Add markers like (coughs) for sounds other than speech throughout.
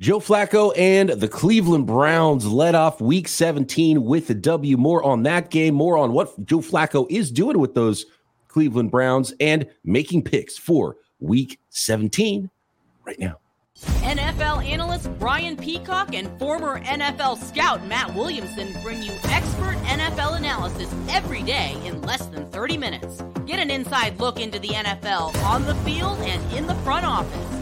Joe Flacco and the Cleveland Browns led off week 17 with the W. More on that game, more on what Joe Flacco is doing with those Cleveland Browns and making picks for week 17 right now. NFL analyst Brian Peacock and former NFL scout Matt Williamson bring you expert NFL analysis every day in less than 30 minutes. Get an inside look into the NFL on the field and in the front office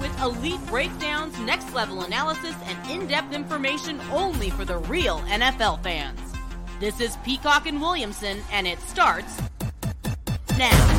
with elite breakdowns, next level analysis, and in depth information only for the real NFL fans. This is Peacock and Williamson, and it starts now.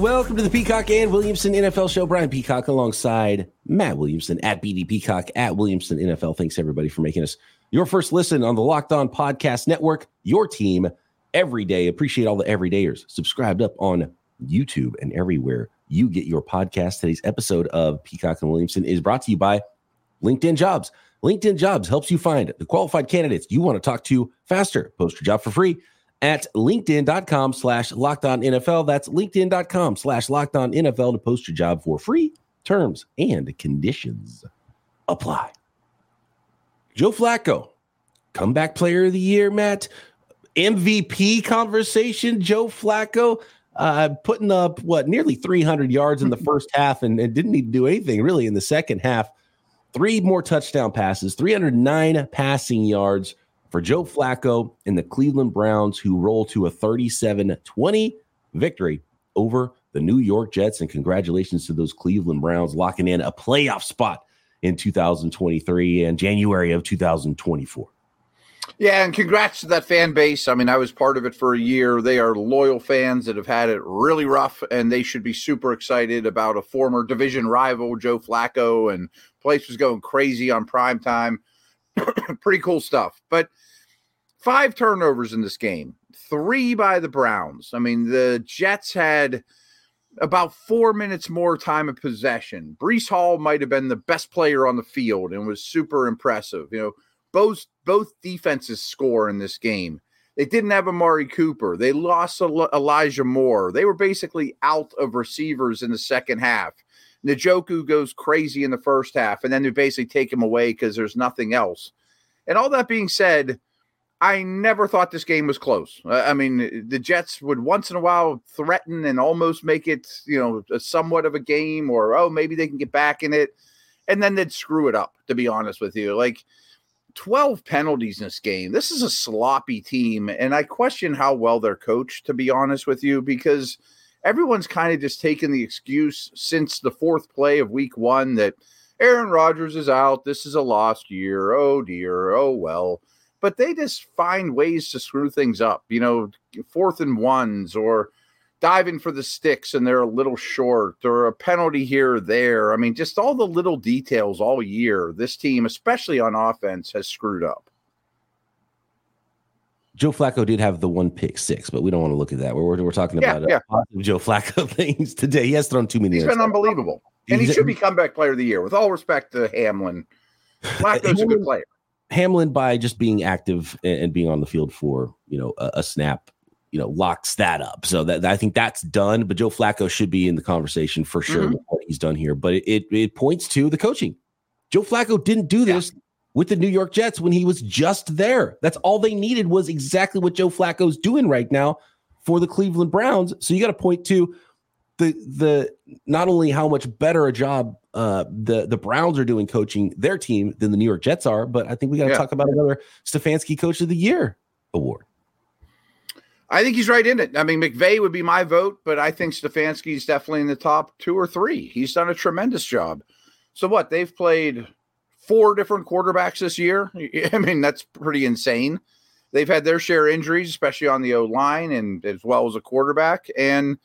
Welcome to the Peacock and Williamson NFL show. Brian Peacock alongside Matt Williamson at BD Peacock at Williamson NFL. Thanks everybody for making us your first listen on the Locked On Podcast Network. Your team every day. Appreciate all the everydayers subscribed up on YouTube and everywhere you get your podcast. Today's episode of Peacock and Williamson is brought to you by LinkedIn Jobs. LinkedIn Jobs helps you find the qualified candidates you want to talk to faster. Post your job for free at linkedin.com slash locked on NFL. That's linkedin.com slash locked on NFL to post your job for free. Terms and conditions apply. Joe Flacco, comeback player of the year, Matt. MVP conversation, Joe Flacco uh, putting up what nearly 300 yards in the (laughs) first half and, and, didn't need to do anything really in the second half. Three more touchdown passes, 309 passing yards for Joe Flacco and the Cleveland Browns, who roll to a 37 20 victory over the New York Jets. And congratulations to those Cleveland Browns locking in a playoff spot in 2023 and January of 2024. Yeah, and congrats to that fan base. I mean, I was part of it for a year. They are loyal fans that have had it really rough, and they should be super excited about a former division rival, Joe Flacco, and place was going crazy on prime time. (coughs) Pretty cool stuff. But five turnovers in this game, three by the Browns. I mean, the Jets had about four minutes more time of possession. Breece Hall might have been the best player on the field and was super impressive. You know, both both defenses score in this game. They didn't have Amari Cooper. They lost Elijah Moore. They were basically out of receivers in the second half. Njoku goes crazy in the first half, and then they basically take him away because there's nothing else. And all that being said, I never thought this game was close. I mean, the Jets would once in a while threaten and almost make it, you know, somewhat of a game, or oh, maybe they can get back in it, and then they'd screw it up. To be honest with you, like 12 penalties in this game. This is a sloppy team, and I question how well they're coached, to be honest with you, because everyone's kind of just taken the excuse since the fourth play of week one that Aaron Rodgers is out. This is a lost year. Oh, dear. Oh, well. But they just find ways to screw things up, you know, fourth and ones or diving for the sticks and they're a little short or a penalty here or there. I mean, just all the little details all year, this team, especially on offense, has screwed up. Joe Flacco did have the one pick six, but we don't want to look at that. We're, we're, we're talking yeah, about uh, yeah. positive Joe Flacco (laughs) things today. He has thrown too many. He's been unbelievable. And he should be comeback player of the year. With all respect to Hamlin, Flacco's a good player. Hamlin, by just being active and being on the field for you know a, a snap, you know locks that up. So that I think that's done. But Joe Flacco should be in the conversation for sure mm-hmm. what he's done here. But it, it, points to the coaching. Joe Flacco didn't do this yeah. with the New York Jets when he was just there. That's all they needed was exactly what Joe Flacco's doing right now for the Cleveland Browns. So you got to point to the the not only how much better a job uh, the the Browns are doing coaching their team than the New York Jets are, but I think we got to yeah. talk about another Stefanski Coach of the Year award. I think he's right in it. I mean, McVay would be my vote, but I think Stefanski's definitely in the top two or three. He's done a tremendous job. So what? They've played four different quarterbacks this year. (laughs) I mean, that's pretty insane. They've had their share of injuries, especially on the O line and as well as a quarterback. And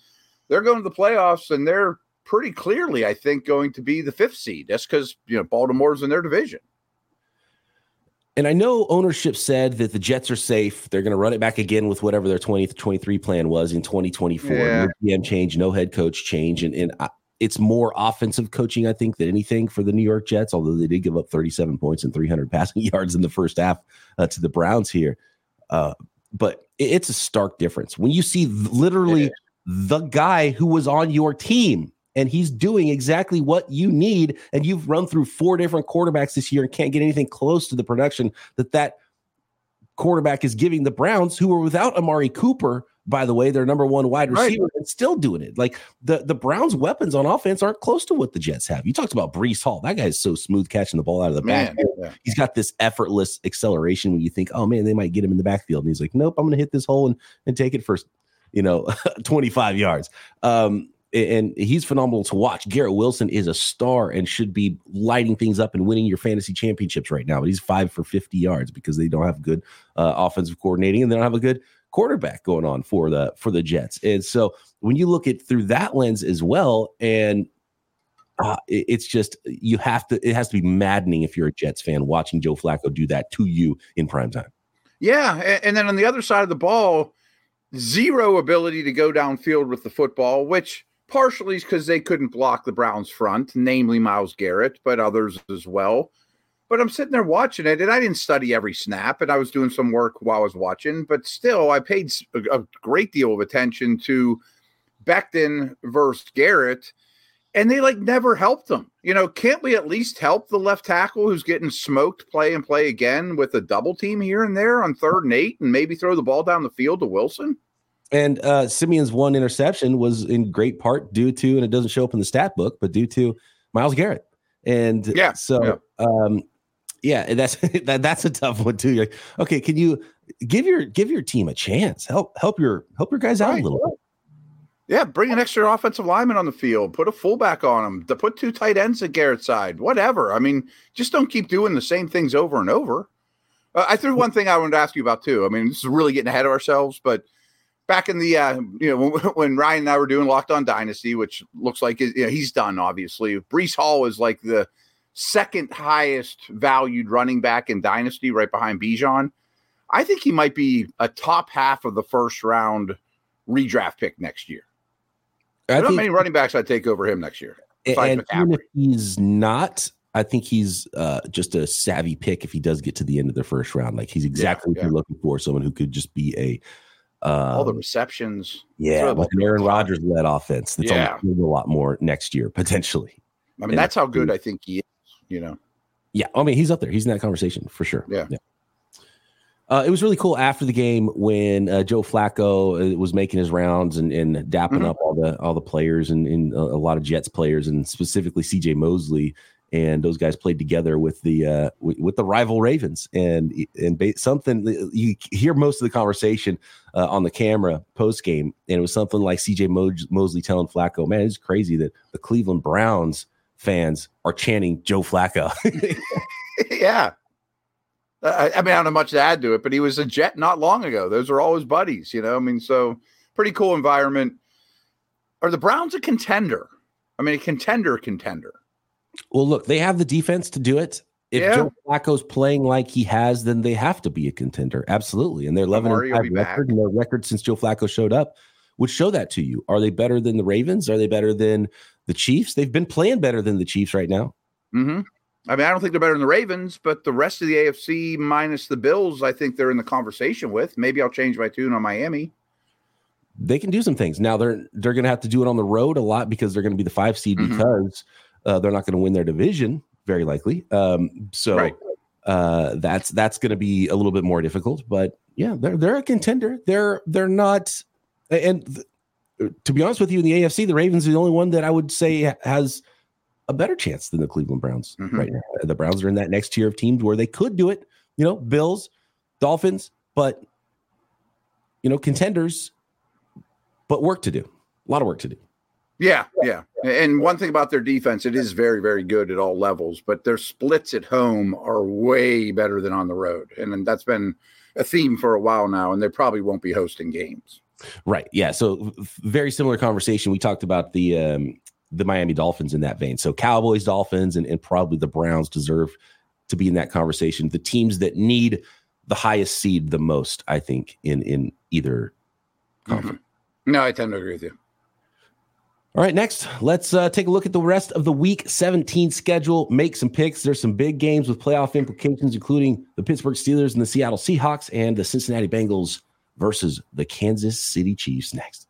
they're going to the playoffs, and they're pretty clearly, I think, going to be the fifth seed. That's because you know Baltimore's in their division. And I know ownership said that the Jets are safe. They're going to run it back again with whatever their 2023 plan was in 2024. Yeah. No GM change, no head coach change. And, and I, it's more offensive coaching, I think, than anything for the New York Jets, although they did give up 37 points and 300 passing (laughs) yards in the first half uh, to the Browns here. Uh, but it, it's a stark difference. When you see literally the guy who was on your team and he's doing exactly what you need. And you've run through four different quarterbacks this year and can't get anything close to the production that that quarterback is giving the Browns, who are without Amari Cooper. By the way, their number one wide receiver right. and still doing it. Like the the Browns' weapons on offense aren't close to what the Jets have. You talked about Breece Hall. That guy is so smooth catching the ball out of the back. Yeah. He's got this effortless acceleration when you think, oh man, they might get him in the backfield. And he's like, nope, I'm going to hit this hole and, and take it for, you know, (laughs) 25 yards. Um, and he's phenomenal to watch. Garrett Wilson is a star and should be lighting things up and winning your fantasy championships right now. But he's five for 50 yards because they don't have good uh, offensive coordinating and they don't have a good quarterback going on for the for the Jets. And so when you look at through that lens as well, and uh, it, it's just you have to. It has to be maddening if you're a Jets fan watching Joe Flacco do that to you in prime time. Yeah, and, and then on the other side of the ball, zero ability to go downfield with the football, which partially because they couldn't block the Browns' front, namely Myles Garrett, but others as well. But I'm sitting there watching it, and I didn't study every snap, and I was doing some work while I was watching. But still, I paid a, great deal of attention to Becton versus Garrett, and they like never helped them. You know, can't we at least help the left tackle who's getting smoked play and play again with a double team here and there on third and eight, and maybe throw the ball down the field to Wilson? And uh, Siemian's one interception was in great part due to, and it doesn't show up in the stat book, but due to Myles Garrett. And yeah, so, yeah. um, yeah, (laughs) that's that, that's a tough one too. You're like, okay, can you give your give your team a chance? Help help your help your guys out right. a little bit. Yeah, bring an extra offensive lineman on the field, put a fullback on them, to put two tight ends at Garrett's side, whatever. I mean, just don't keep doing the same things over and over. Uh, I threw one thing I wanted to ask you about too. I mean, this is really getting ahead of ourselves, but back in the uh, you know when, (laughs) when, Ryan and I were doing Locked On Dynasty, which looks like you know, he's done. Obviously, Breece Hall is like the second highest valued running back in Dynasty, right behind Bijan. I think he might be a top half of the first round redraft pick next year. I not many running backs I'd take over him next year. And if he's not, I think he's uh, just a savvy pick if he does get to the end of the first round. Like he's exactly yeah, what yeah. you're looking for, someone who could just be a um, all the um, receptions. Yeah, like an Aaron Rodgers led offense. That's yeah. a lot more next year (laughs) potentially. I mean, and that's how good I think he is. You know. Yeah, I mean, he's up there. He's in that conversation for sure. Yeah. yeah. Uh, it was really cool after the game when uh, Joe Flacco uh, was making his rounds and, and dapping mm-hmm. up all the all the players and, and a, lot of Jets players and specifically C.J. Mosley and those guys played together with the uh, w- with the rival Ravens, and and ba- something you hear most of the conversation uh, on the camera post game, and it was something like C.J. Mo- Mosley telling Flacco, "Man, it's crazy that the Cleveland Browns fans are chanting Joe Flacco." (laughs) (laughs) yeah, I, I, mean, I don't know much to add to it, but he was a Jet not long ago. Those are all his buddies, you know. I mean, so pretty cool environment. Are the Browns a contender? I mean, a contender, contender. Well, look, they have the defense to do it. If yeah. Joe Flacco's playing like he has, then they have to be a contender. Absolutely. And they're 11 and 5 record, and their record since Joe Flacco showed up would show that to you. Are they better than the Ravens? Are they better than the Chiefs? They've been playing better than the Chiefs right now. Mm-hmm. I mean, I don't think they're better than the Ravens, but the rest of the AFC minus the Bills, I think they're in the conversation with. Maybe I'll change my tune on Miami. They can do some things. Now they're they're going to have to do it on the road a lot because they're going to be the five seed mm-hmm. because uh, they're not going to win their division, very likely. Um, so right. uh, that's that's going to be a little bit more difficult. But yeah, they're they're a contender. They're they're not. And th- to be honest with you, in the AFC, the Ravens are the only one that I would say has a better chance than the Cleveland Browns mm-hmm. right now. The Browns are in that next tier of teams where they could do it. You know, Bills, Dolphins, but you know, contenders, but work to do. A lot of work to do. Yeah, yeah. And one thing about their defense, it is very, very good at all levels, but their splits at home are way better than on the road. And that's been a theme for a while now, and they probably won't be hosting games. Right. Yeah. So very similar conversation. We talked about the um, the Miami Dolphins in that vein. So Cowboys, Dolphins, and, and probably the Browns deserve to be in that conversation. The teams that need the highest seed the most, I think, in in either mm-hmm. conference. Mm-hmm. No, I tend to agree with you. All right, next, let's uh, take a look at the rest of the week 17 schedule, make some picks. There's some big games with playoff implications, including the Pittsburgh Steelers and the Seattle Seahawks and the Cincinnati Bengals versus the Kansas City Chiefs next.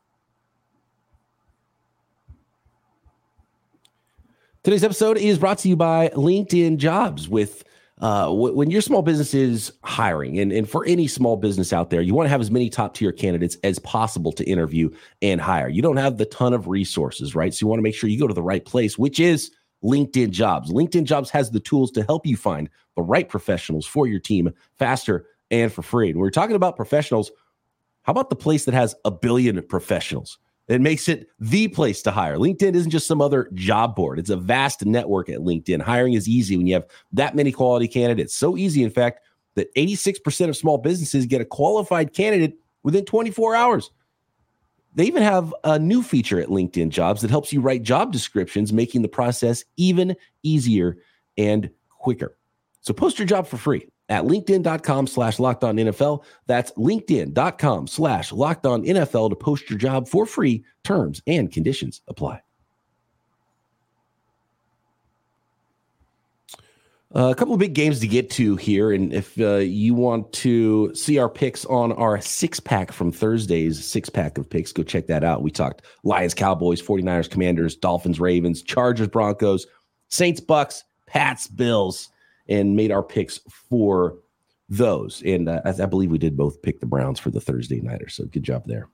Today's episode is brought to you by LinkedIn Jobs. With uh, when your small business is hiring, and, and for any small business out there, you want to have as many top tier candidates as possible to interview and hire. You don't have the ton of resources, right? So you want to make sure you go to the right place, which is LinkedIn Jobs. LinkedIn Jobs has the tools to help you find the right professionals for your team faster and for free. And we're talking about professionals. How about the place that has a billion professionals? It makes it the place to hire. LinkedIn isn't just some other job board. It's a vast network at LinkedIn. Hiring is easy when you have that many quality candidates. So easy, in fact, that 86% of small businesses get a qualified candidate within 24 hours. They even have a new feature at LinkedIn Jobs that helps you write job descriptions, making the process even easier and quicker. So post your job for free at linkedin.com slash locked on NFL. That's linkedin.com slash locked on NFL to post your job for free. Terms and conditions apply. Uh, a couple of big games to get to here. And if uh, you want to see our picks on our six pack from Thursday's six pack of picks, go check that out. We talked Lions, Cowboys, 49ers, Commanders, Dolphins, Ravens, Chargers, Broncos, Saints, Bucks, Pats, Bills and made our picks for those. And uh, I, I, believe we did both pick the Browns for the Thursday nighter. So good job there,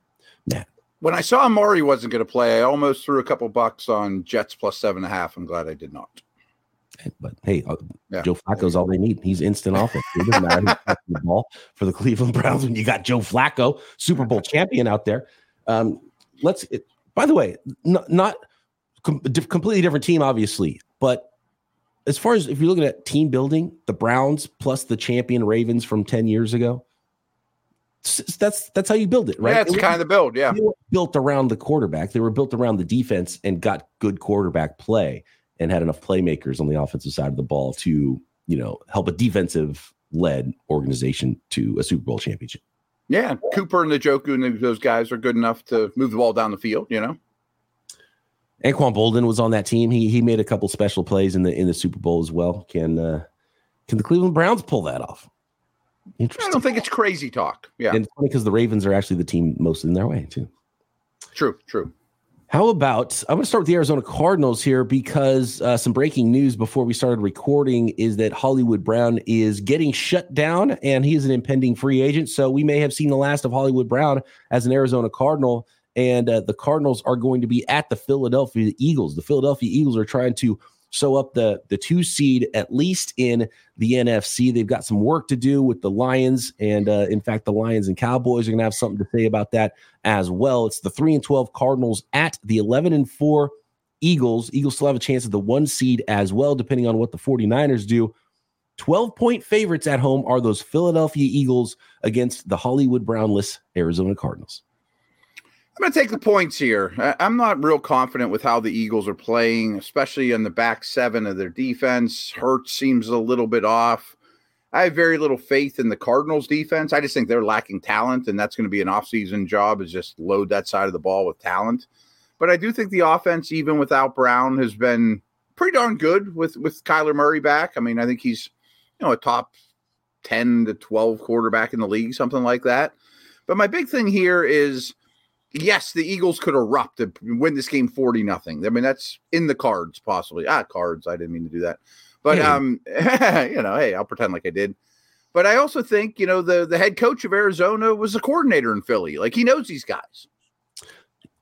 Matt. When I saw Murray wasn't going to play, I almost threw a couple bucks on Jets plus seven and a half. I'm glad I did not. But hey, uh, yeah. Joe Flacco's all they need. He's instant offense. It doesn't matter the ball for the Cleveland Browns when you got Joe Flacco, Super Bowl champion out there. Um, let's. It, by the way, not, not com- completely different team, obviously, but as far as if you're looking at team building, the Browns plus the champion Ravens from 10 years ago, that's that's how you build it, right? Yeah, it's kind of the build, yeah. built around the quarterback. They were built around the defense and got good quarterback play and had enough playmakers on the offensive side of the ball to, you know, help a defensive led organization to a Super Bowl championship. Yeah, Cooper and the Joku and those guys are good enough to move the ball down the field, you know. Anquan Boldin was on that team. He he made a couple special plays in the in the Super Bowl as well. Can uh, can the Cleveland Browns pull that off? I don't think it's crazy talk. Yeah, and it's funny because the Ravens are actually the team most in their way too. True, true. How about I'm going to start with the Arizona Cardinals here because uh, some breaking news before we started recording is that Hollywood Brown is getting shut down and he is an impending free agent. So we may have seen the last of Hollywood Brown as an Arizona Cardinal and uh, the Cardinals are going to be at the Philadelphia Eagles. The Philadelphia Eagles are trying to sew up the the two seed at least in the NFC. They've got some work to do with the Lions, and uh, in fact, the Lions and Cowboys are going to have something to say about that as well. It's the three and twelve Cardinals at the eleven and four Eagles. Eagles still have a chance at the one seed as well, depending on what the 49ers do. 12 point favorites at home are those Philadelphia Eagles against the Hollywood Brownless Arizona Cardinals. I'm going to take the points here. I'm not real confident with how the Eagles are playing, especially on the back seven of their defense. Hurts seems a little bit off. I have very little faith in the Cardinals defense. I just think they're lacking talent, and that's going to be an offseason job is just load that side of the ball with talent. But I do think the offense, even without Brown, has been pretty darn good with with Kyler Murray back. I mean, I think he's you know a top 10 to 12 quarterback in the league, something like that. But my big thing here is yes, the Eagles could erupt and win this game 40 nothing. I mean, that's in the cards, possibly. Ah, cards. I didn't mean to do that. But um, (laughs) you know, hey, I'll pretend like I did. But I also think, you know, the the head coach of Arizona was a coordinator in Philly. Like he knows these guys.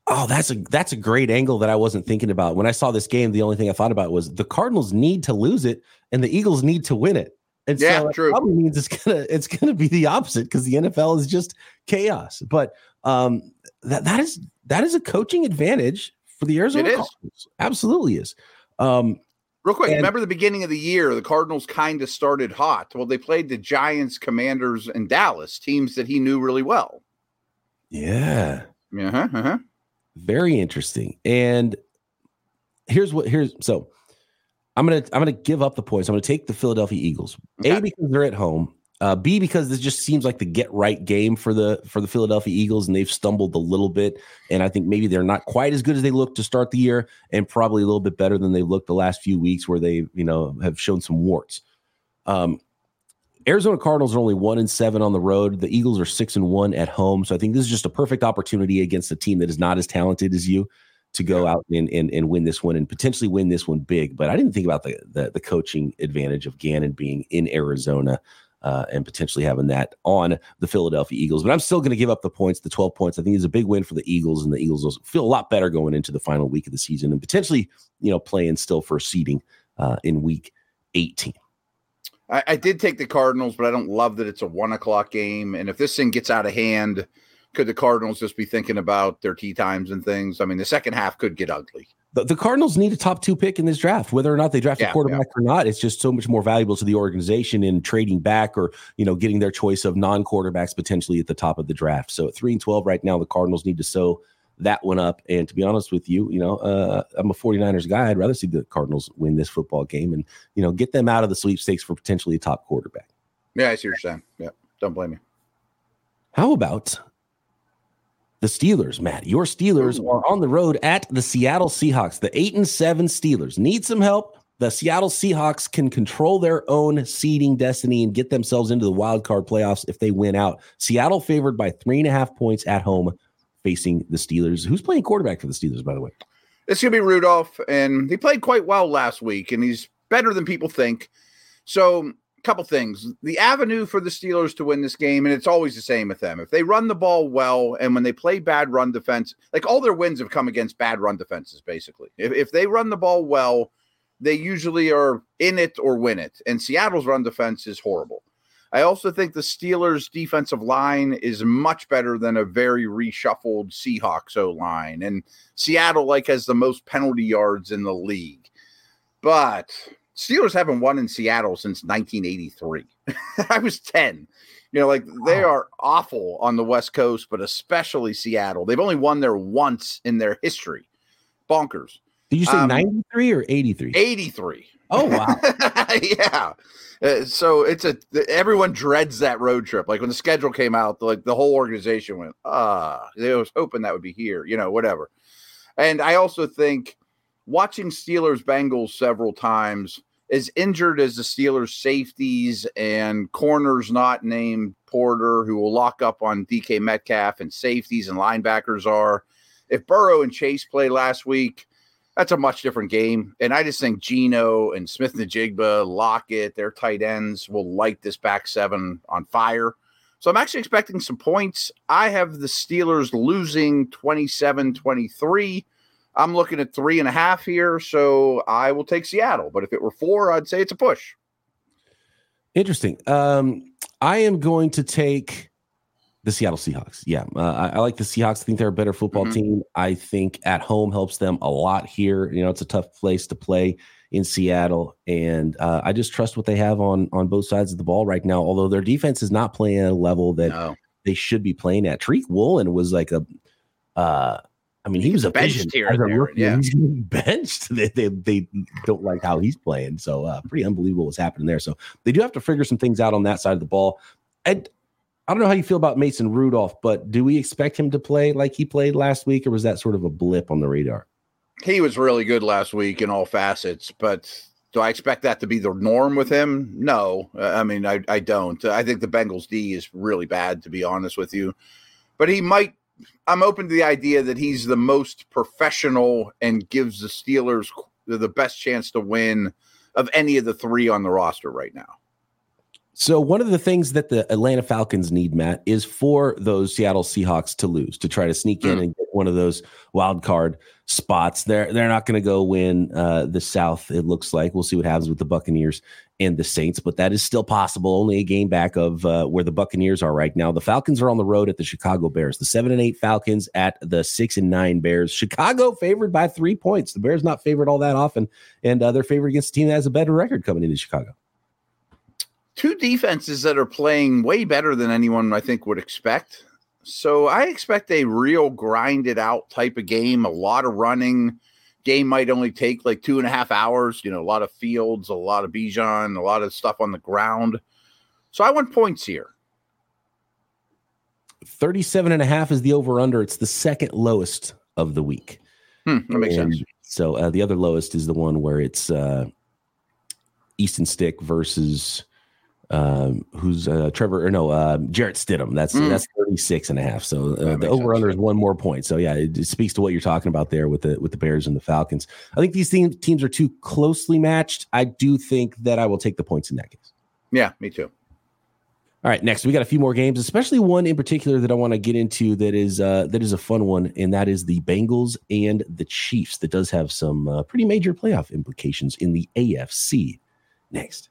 Oh, that's a that's a great angle that I wasn't thinking about. When I saw this game, the only thing I thought about was the Cardinals need to lose it and the Eagles need to win it. And yeah, so true. probably means it's gonna it's gonna be the opposite because the NFL is just chaos. But um, that that is that is a coaching advantage for the Arizona it Cardinals. Absolutely is. Um, Real quick, and, remember the beginning of the year, the Cardinals kind of started hot. Well, they played the Giants, Commanders, and Dallas, teams that he knew really well. Yeah. Uh-huh, uh-huh. Very interesting. And here's what here's so I'm gonna I'm gonna give up the points. I'm gonna take the Philadelphia Eagles. Okay. A because they're at home. Uh, B because this just seems like the get right game for the for the Philadelphia Eagles, and they've stumbled a little bit. And I think maybe they're not quite as good as they looked to start the year, and probably a little bit better than they've looked the last few weeks, where they you know have shown some warts. Um, Arizona Cardinals are only one and seven on the road. The Eagles are six and one at home. So I think this is just a perfect opportunity against a team that is not as talented as you to go out and, and and win this one and potentially win this one big. But I didn't think about the the, the coaching advantage of Gannon being in Arizona. Uh, and potentially having that on the Philadelphia Eagles. But I'm still going to give up the points, the 12 points. I think it's a big win for the Eagles, and the Eagles will feel a lot better going into the final week of the season and potentially, you know, playing still for seeding uh, in week 18. I, I, did take the Cardinals, but I don't love that it's a one o'clock game. And if this thing gets out of hand, could the Cardinals just be thinking about their tea times and things? I mean, the second half could get ugly. The, the Cardinals need a top two pick in this draft, whether or not they draft yeah, a quarterback yeah. or not. It's just so much more valuable to the organization in trading back or you know getting their choice of non quarterbacks potentially at the top of the draft. So at three and twelve right now, the Cardinals need to sow that one up. And to be honest with you, you know, uh, I'm a 49ers guy. I'd rather see the Cardinals win this football game and you know get them out of the sweepstakes for potentially a top quarterback. Yeah, I see what you're saying. Yeah, don't blame me. How about the Steelers, Matt. Your Steelers are on the road at the Seattle Seahawks. The eight and seven Steelers need some help. The Seattle Seahawks can control their own seeding destiny and get themselves into the wild card playoffs if they win out. Seattle favored by three and a half points at home, facing the Steelers. Who's playing quarterback for the Steelers, by the way? It's gonna be Rudolph, and he played quite well last week, and he's better than people think. So couple things. The avenue for the Steelers to win this game, and it's always the same with them. If they run the ball well and when they play bad run defense, like all their wins have come against bad run defenses, basically. If, if they run the ball well, they usually are in it or win it. And Seattle's run defense is horrible. I also think the Steelers' defensive line is much better than a very reshuffled Seahawks O line. And Seattle, like, has the most penalty yards in the league. But Steelers haven't won in Seattle since 1983. (laughs) I was 10. You know, like they are awful on the West Coast, but especially Seattle. They've only won there once in their history. Bonkers. Did you say um, 93 or 83? 83. Oh, wow. (laughs) yeah. Uh, so it's a everyone dreads that road trip. Like when the schedule came out, like the whole organization went, ah, they was hoping that would be here, you know, whatever. And I also think watching Steelers Bengals several times, as injured as the Steelers safeties and corners not named Porter, who will lock up on DK Metcalf and safeties and linebackers are. If Burrow and Chase play last week, that's a much different game. And I just think Geno and Smith-Njigba, Lockett, their tight ends will light this back seven on fire. So I'm actually expecting some points. I have the Steelers losing 27 23. I'm looking at three and a half here, so I will take Seattle. But if it were four, I'd say it's a push. Interesting. Um, I am going to take the Seattle Seahawks. Yeah, uh, I, I, like the Seahawks. I think they're a better football mm-hmm. team. I think at home helps them a lot here. You know, it's a tough place to play in Seattle, and uh, I just trust what they have on on both sides of the ball right now. Although their defense is not playing at a level that no. they should be playing at. Tariq Woolen was like a uh, I mean, he, was a benched here. There, yeah, he's getting (laughs) benched. They, they, they don't like how he's playing. So uh, pretty unbelievable what's happening there. So they do have to figure some things out on that side of the ball. And I don't know how you feel about Mason Rudolph, but do we expect him to play like he played last week, or was that sort of a blip on the radar? He was really good last week in all facets, but do I expect that to be the norm with him? No, I mean I, I don't. I think the Bengals D is really bad, to be honest with you. But he might I'm open to the idea that he's the most professional and gives the Steelers the best chance to win of any of the three on the roster right now. So one of the things that the Atlanta Falcons need, Matt, is for those Seattle Seahawks to lose to try to sneak in mm. and get one of those wild card spots. They're they're not going to go win uh, the South. It looks like we'll see what happens with the Buccaneers and the Saints, but that is still possible. Only a game back of uh, where the Buccaneers are right now. The Falcons are on the road at the Chicago Bears. The seven and eight Falcons at the six and nine Bears. Chicago favored by three points. The Bears not favored all that often, and uh, they're favored against a team that has a better record coming into Chicago two defenses that are playing way better than anyone I think would expect. So I expect a real grinded out type of game, a lot of running. Game might only take like two and a half hours, you know, a lot of fields, a lot of Bijan, a lot of stuff on the ground. So I want points here. 37 and a half is the over under. It's the second lowest of the week. Hmm, that makes and sense. So uh, the other lowest is the one where it's uh, Easton Stick versus um, who's uh, Trevor or no uh, Jarrett Stidham. That's mm. that's 36 and a half. So uh, the over under is one more point. So yeah, it, it, speaks to what you're talking about there with the with the Bears and the Falcons. I think these teams teams are too closely matched. I do think that I will take the points in that case. Yeah, me too. All right, next we got a few more games, especially one in particular that I want to get into that is uh, that is a fun one, and that is the Bengals and the Chiefs. That does have some uh, pretty major playoff implications in the AFC. Next.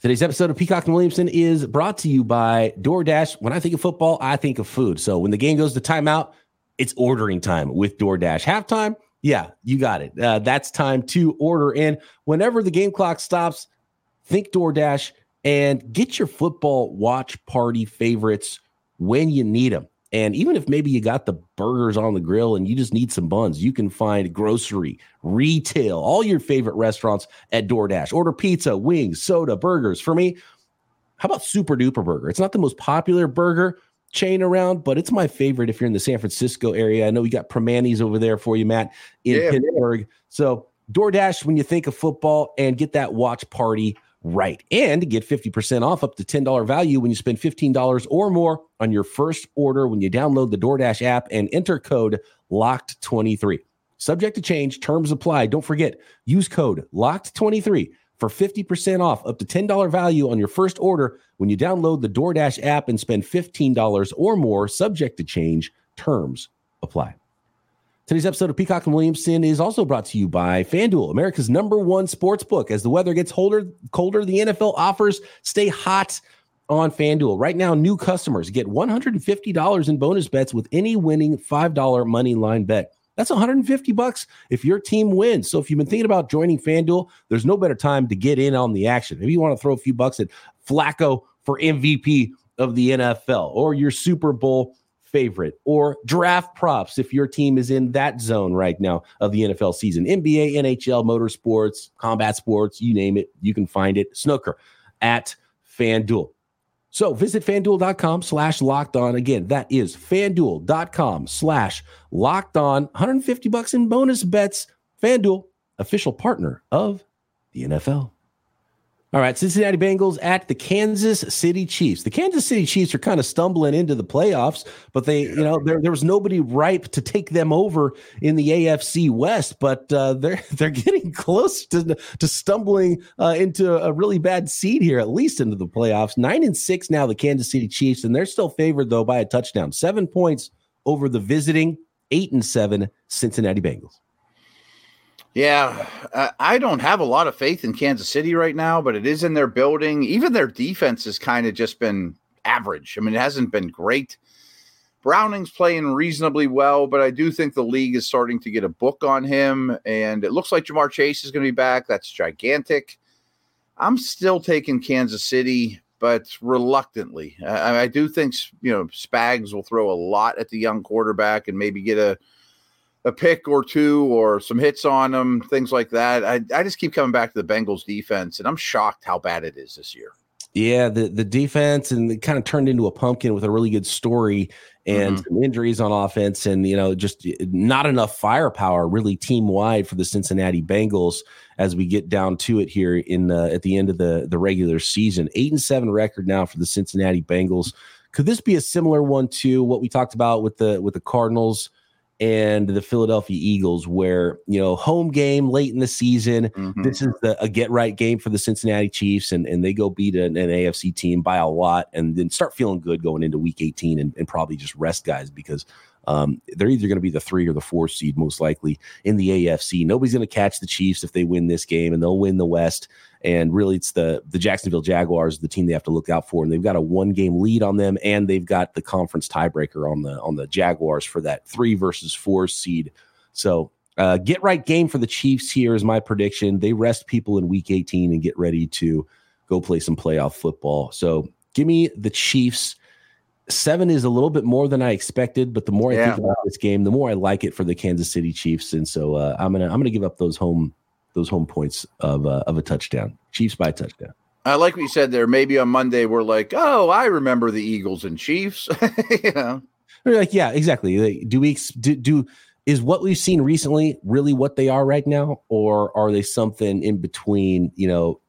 Today's episode of Peacock and Williamson is brought to you by DoorDash. When I think of football, I think of food. So when the game goes to timeout, it's ordering time with DoorDash. Halftime, yeah, you got it. Uh, that's time to order. in. whenever the game clock stops, think DoorDash and get your football watch party favorites when you need them. And even if maybe you got the burgers on the grill and you just need some buns, you can find grocery, retail, all your favorite restaurants at DoorDash. Order pizza, wings, soda, burgers. For me, how about Super Duper Burger? It's not the most popular burger chain around, but it's my favorite if you're in the San Francisco area. I know we got Primanti's over there for you, Matt, in yeah, Pittsburgh. So DoorDash when you think of football and get that watch party right. And get 50% off up to $10 value when you spend $15 or more on your first order when you download the DoorDash app and enter code LOCKED23. Subject to change, terms apply. Don't forget, use code LOCKED23 for 50% off up to $10 value on your first order when you download the DoorDash app and spend $15 or more, subject to change, terms apply. Today's episode of Peacock and Williamson is also brought to you by FanDuel, America's number one sports book. As the weather gets colder, colder, the NFL offers stay hot on FanDuel. Right now, new customers get $150 in bonus bets with any winning $5 money line bet. That's 150 bucks if your team wins. So if you've been thinking about joining FanDuel, there's no better time to get in on the action. Maybe you want to throw a few bucks at Flacco for MVP of the NFL or your Super Bowl favorite or draft props if your team is in that zone right now of the NFL season. NBA, NHL, motorsports, combat sports, you name it, you can find it. Snooker at FanDuel. So visit fanduel.com slash locked on. Again, that is fanduel.com slash locked on. 150 bucks in bonus bets. FanDuel, official partner of the NFL. All right, Cincinnati Bengals at the Kansas City Chiefs. The Kansas City Chiefs are kind of stumbling into the playoffs, but they, you know, there, there was nobody ripe to take them over in the AFC West. But uh, they're (laughs) they're getting close to to stumbling uh, into a really bad seed here, at least into the playoffs. Nine and six now, the Kansas City Chiefs, and they're still favored though by a touchdown, seven points over the visiting eight and seven Cincinnati Bengals. Yeah, uh, I don't have a lot of faith in Kansas City right now, but it is in their building. Even their defense has kind of just been average. I mean, it hasn't been great. Browning's playing reasonably well, but I do think the league is starting to get a book on him. And it looks like Ja'Marr Chase is going to be back. That's gigantic. I'm still taking Kansas City, but reluctantly. I, I do think, you know, Spags will throw a lot at the young quarterback and maybe get a a pick or two or some hits on them, things like that. I, I just keep coming back to the Bengals defense, and I'm shocked how bad it is this year. Yeah, the the defense and it kind of turned into a pumpkin with a really good story and mm-hmm. some injuries on offense, and you know just not enough firepower really team wide for the Cincinnati Bengals as we get down to it here in the, at the end of the the regular season. Eight and seven record now for the Cincinnati Bengals. Could this be a similar one to what we talked about with the with the Cardinals? And the Philadelphia Eagles, where you know home game late in the season. Mm-hmm. This is the, a get right game for the Cincinnati Chiefs, and, and they go beat an, an AFC team by a lot, and then start feeling good going into Week 18, and, and probably just rest guys because um, they're either going to be the three or the four seed most likely in the AFC. Nobody's going to catch the Chiefs if they win this game, and they'll win the West. And really, it's the the Jacksonville Jaguars, the team they have to look out for, and they've got a one game lead on them, and they've got the conference tiebreaker on the on the Jaguars for that three versus four seed. So uh, get right game for the Chiefs here is my prediction. They rest people in Week 18 and get ready to go play some playoff football. So give me the Chiefs. Seven is a little bit more than I expected, but the more yeah. I think about this game, the more I like it for the Kansas City Chiefs, and so uh, I'm gonna I'm gonna give up those home those home points of uh, of a touchdown. Chiefs by touchdown. I like what you said there. Maybe on Monday we're like, oh, I remember the Eagles and Chiefs. (laughs) you know, we're like, yeah, exactly. Do we do, do is what we've seen recently really what they are right now, or are they something in between? You know,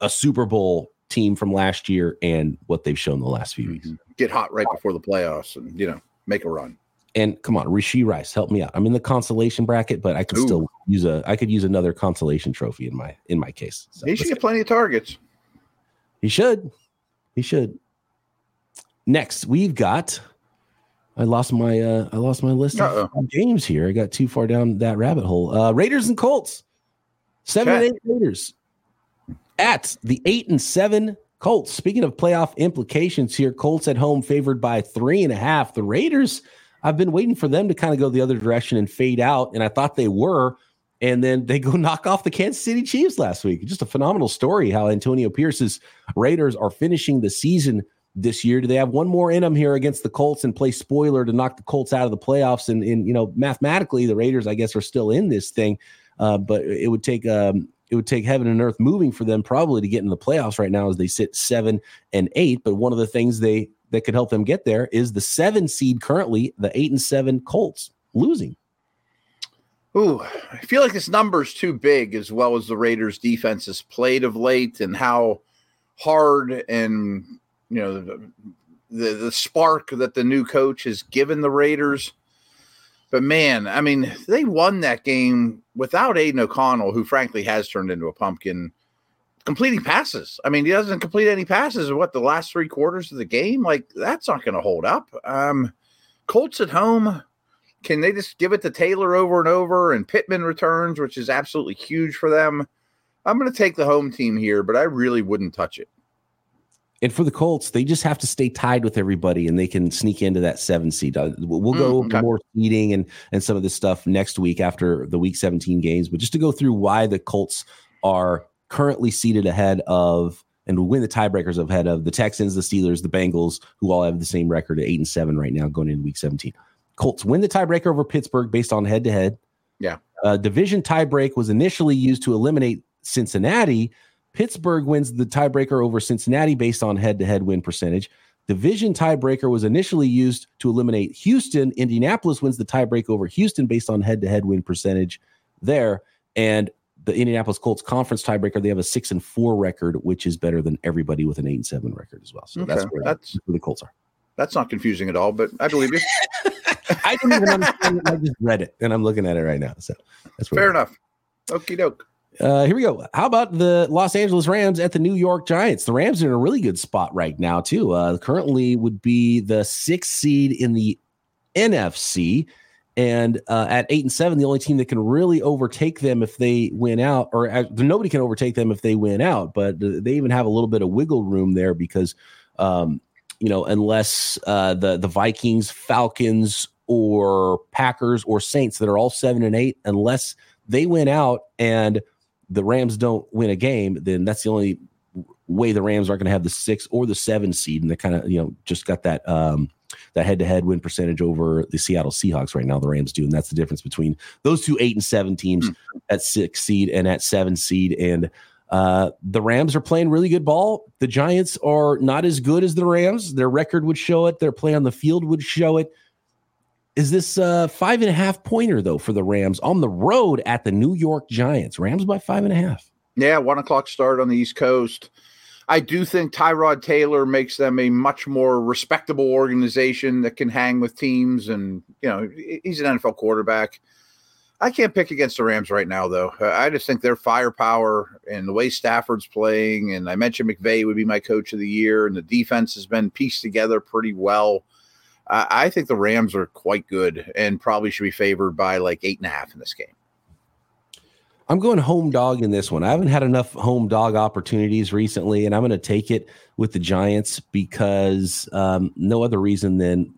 a Super Bowl team from last year and what they've shown the last few weeks. Mm-hmm. Get hot right before the playoffs and, you know, make a run. And come on, Rashee Rice, help me out. I'm in the consolation bracket, but I could Ooh. still use a I could use another consolation trophy in my in my case. So, he should get plenty of targets. He should. He should. Next, we've got I lost my uh I lost my list Uh-oh. of games here. I got too far down that rabbit hole. Uh Raiders and Colts. Seven and eight Raiders at the eight and seven Colts. Speaking of playoff implications here, Colts at home favored by three and a half. The Raiders, I've been waiting for them to kind of go the other direction and fade out, and I thought they were. And then they go (laughs) knock off the Kansas City Chiefs last week. Just a phenomenal story how Antonio Pierce's Raiders are finishing the season this year. Do they have one more in them here against the Colts and play spoiler to knock the Colts out of the playoffs? And, and you know, mathematically, the Raiders, I guess, are still in this thing. Uh, but it would take um, it would take heaven and earth moving for them probably to get in the playoffs right now as they sit seven and eight. But one of the things they that could help them get there is the seven seed currently, the eight and seven Colts losing. Ooh, I feel like this number's too big, as well as the Raiders' defense has played of late, and how hard and you know the, the, the spark that the new coach has given the Raiders. But man, I mean, they won that game without Aidan O'Connell, who frankly has turned into a pumpkin, completing passes. I mean, he doesn't complete any passes in what the last three quarters of the game. Like that's not going to hold up. Um, Colts at home. Can they just give it to Taylor over and over and Pittman returns, which is absolutely huge for them? I'm going to take the home team here, but I really wouldn't touch it. And for the Colts, they just have to stay tied with everybody, and they can sneak into that seven seed. Uh, we'll go mm, okay. more seeding and and some of this stuff next week after the Week 17 games. But just to go through why the Colts are currently seated ahead of and win the tiebreakers ahead of the Texans, the Steelers, the Bengals, who all have the same record at eight and seven right now going into Week 17. Colts win the tiebreaker over Pittsburgh based on head to head. Yeah, uh, division tiebreak was initially used to eliminate Cincinnati Pittsburgh wins the tiebreaker over Cincinnati based on head to head win percentage. Division tiebreaker was initially used to eliminate Houston. Indianapolis wins the tiebreak over Houston based on head to head win percentage there. And the Indianapolis Colts conference tiebreaker, they have a six and four record, which is better than everybody with an eight and seven record as well. So okay. that's, where, that's where the Colts are. That's not confusing at all, but I believe you. (laughs) I don't even understand it. I just read it and I'm looking at it right now. So that's fair enough. Okie doke. Uh, here we go. How about the Los Angeles Rams at the New York Giants? The Rams are in a really good spot right now, too. Uh, currently would be the sixth seed in the NFC. And uh, at eight and seven, the only team that can really overtake them if they win out, or uh, nobody can overtake them if they win out, but they even have a little bit of wiggle room there because, um, you know, unless uh, the the Vikings, Falcons, or Packers or Saints that are all seven and eight, unless they win out and the Rams don't win a game, then that's the only way the Rams aren't going to have the six or the seven seed, and they kind of you know just got that um, that head to head win percentage over the Seattle Seahawks right now. The Rams do, and that's the difference between those two eight and seven teams mm. at six seed and at seven seed. And uh, the Rams are playing really good ball. The Giants are not as good as the Rams. Their record would show it. Their play on the field would show it is this uh, five and a half pointer though for the Rams on the road at the New York Giants. Rams by five and a half. Yeah, one o'clock start on the East Coast. I do think Tyrod Taylor makes them a much more respectable organization that can hang with teams, and you know he's an NFL quarterback. I can't pick against the Rams right now, though. Uh, I just think their firepower and the way Stafford's playing, and I mentioned McVay would be my coach of the year, and the defense has been pieced together pretty well. I think the Rams are quite good and probably should be favored by like eight and a half in this game. I'm going home dog in this one. I haven't had enough home dog opportunities recently, and I'm going to take it with the Giants because um, no other reason than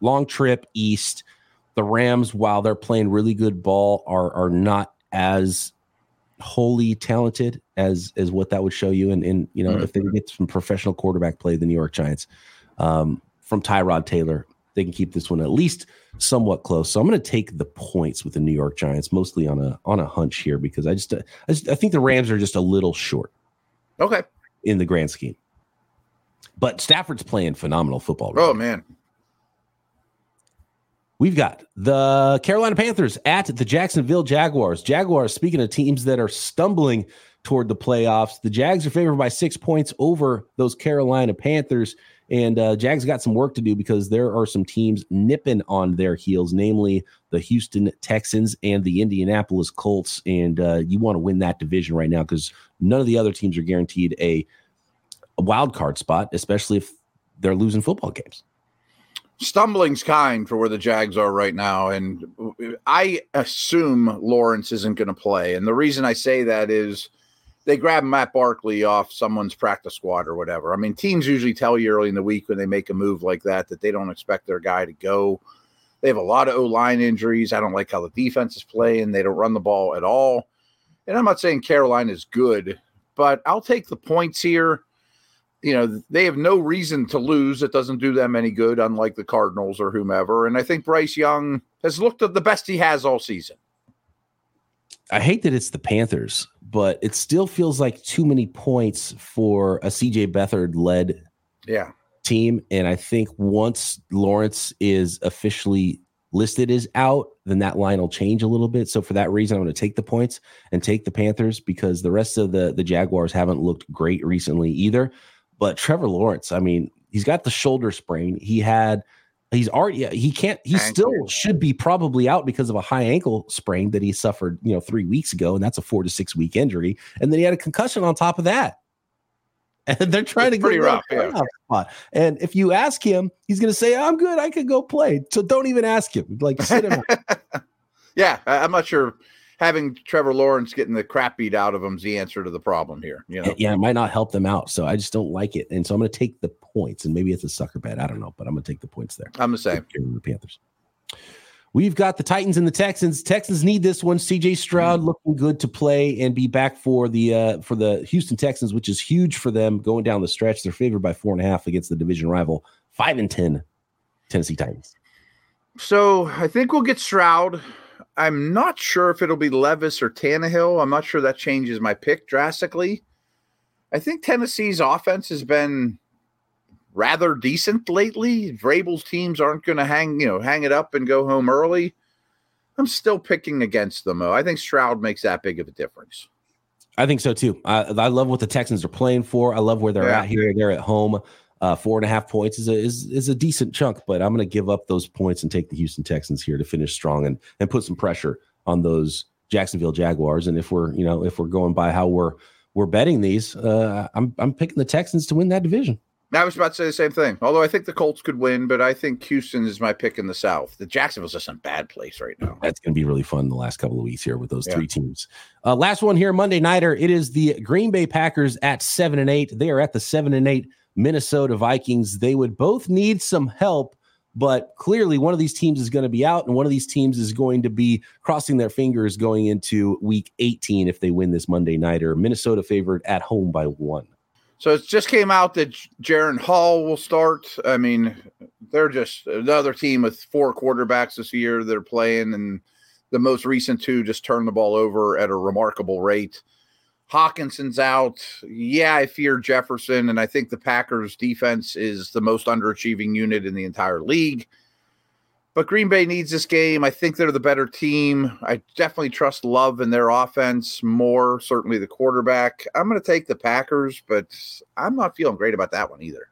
long trip east. The Rams, while they're playing really good ball, are are not as wholly talented as as what that would show you. And, and you know, mm-hmm. if they get some professional quarterback play, the New York Giants. Um, from Tyrod Taylor. They can keep this one at least somewhat close. So I'm going to take the points with the New York Giants, mostly on a on a hunch here because I just I, just, I think the Rams are just a little short. Okay. In the grand scheme, but Stafford's playing phenomenal football. Right oh man. We've got the Carolina Panthers at the Jacksonville Jaguars. Jaguars, speaking of teams that are stumbling toward the playoffs. The Jags are favored by six points over those Carolina Panthers. And uh, Jags got some work to do because there are some teams nipping on their heels, namely the Houston Texans and the Indianapolis Colts. And uh, you want to win that division right now because none of the other teams are guaranteed a, a wild card spot, especially if they're losing football games. Stumbling's kind for where the Jags are right now. And I assume Lawrence isn't going to play. And the reason I say that is they grab Matt Barkley off someone's practice squad or whatever. I mean, teams usually tell you early in the week when they make a move like that that they don't expect their guy to go. They have a lot of O line injuries. I don't like how the defense is playing. They don't run the ball at all. And I'm not saying Carolina is good, but I'll take the points here you know, they have no reason to lose. It doesn't do them any good, unlike the Cardinals or whomever. And I think Bryce Young has looked at the best he has all season. I hate that it's the Panthers, but it still feels like too many points for a CJ Beathard led yeah. team. And I think once Lawrence is officially listed as out, then that line will change a little bit. So for that reason, I'm going to take the points and take the Panthers because the rest of the the Jaguars haven't looked great recently either. But Trevor Lawrence, I mean, he's got the shoulder sprain. He had he's already he can't he ankle. still should be probably out because of a high ankle sprain that he suffered, you know, 3 weeks ago and that's a 4 to 6 week injury. And then he had a concussion on top of that. (laughs) And they're trying it's to pretty rough, yeah. spot. And if you ask him, he's going to say, "I'm good. I could go play." So don't even ask him. Like sit him. (laughs) yeah, I'm not sure having Trevor Lawrence getting the crap beat out of him is the answer to the problem here. You know, yeah, it might not help them out. So I just don't like it, and so I'm going to take the points, and maybe it's a sucker bet. I don't know, but I'm going to take the points there. I'm the same. The Panthers. We've got the Titans and the Texans. Texans need this one. CJ Stroud mm-hmm. looking good to play and be back for the uh, for the Houston Texans, which is huge for them going down the stretch. They're favored by four and a half against the division rival five and ten Tennessee Titans. So I think we'll get Stroud. I'm not sure if it'll be Levis or Tannehill. I'm not sure that changes my pick drastically. I think Tennessee's offense has been rather decent lately. Vrabel's teams aren't going to hang, you know, hang it up and go home early. I'm still picking against them, though. I think Stroud makes that big of a difference. I think so too. I, I love what the Texans are playing for. I love where they're yeah. at here. They're at home. Uh, four and a half points is a is, is a decent chunk, but I'm going to give up those points and take the Houston Texans here to finish strong and and put some pressure on those Jacksonville Jaguars. And if we're you know if we're going by how we're we're betting these, uh, I'm I'm picking the Texans to win that division. I was about to say the same thing. Although I think the Colts could win, but I think Houston is my pick in the South. The Jacksonville's just in bad place right now. That's going to be really fun the last couple of weeks here with those yeah. three teams. Uh, last one here, Monday nighter. It is the Green Bay Packers at seven and eight. They are at the seven and eight Minnesota Vikings. They would both need some help, but clearly one of these teams is going to be out, and one of these teams is going to be crossing their fingers going into week 18 if they win this Monday nighter. Minnesota favored at home by one. So it just came out that Jaren Hall will start. I mean, they're just another team with four quarterbacks this year that are playing, and the most recent two just turned the ball over at a remarkable rate. Hockenson's out. Yeah, I fear Jefferson, and I think the Packers defense is the most underachieving unit in the entire league. But Green Bay needs this game. I think they're the better team. I definitely trust Love and their offense more, certainly the quarterback. I'm going to take the Packers, but I'm not feeling great about that one either.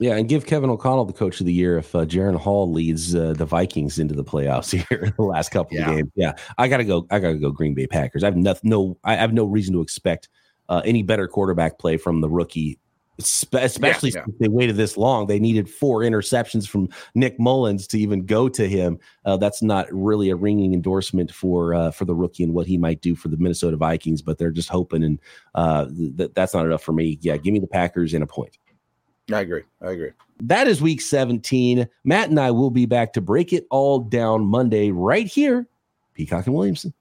Yeah, and give Kevin O'Connell the coach of the year if uh, Jaren Hall leads uh, the Vikings into the playoffs (laughs) here in the last couple yeah. of games. Yeah, I gotta go. I gotta go Green Bay Packers. I have nothing. No, I have no reason to expect uh, any better quarterback play from the rookie, especially yeah, yeah. they waited this long. They needed four interceptions from Nick Mullens to even go to him. Uh, that's not really a ringing endorsement for uh, for the rookie and what he might do for the Minnesota Vikings. But they're just hoping, and uh, th- that's not enough for me. Yeah, give me the Packers in a point. I agree. I agree. That is week 17. Matt and I will be back to break it all down Monday right here. Peacock and Williamson.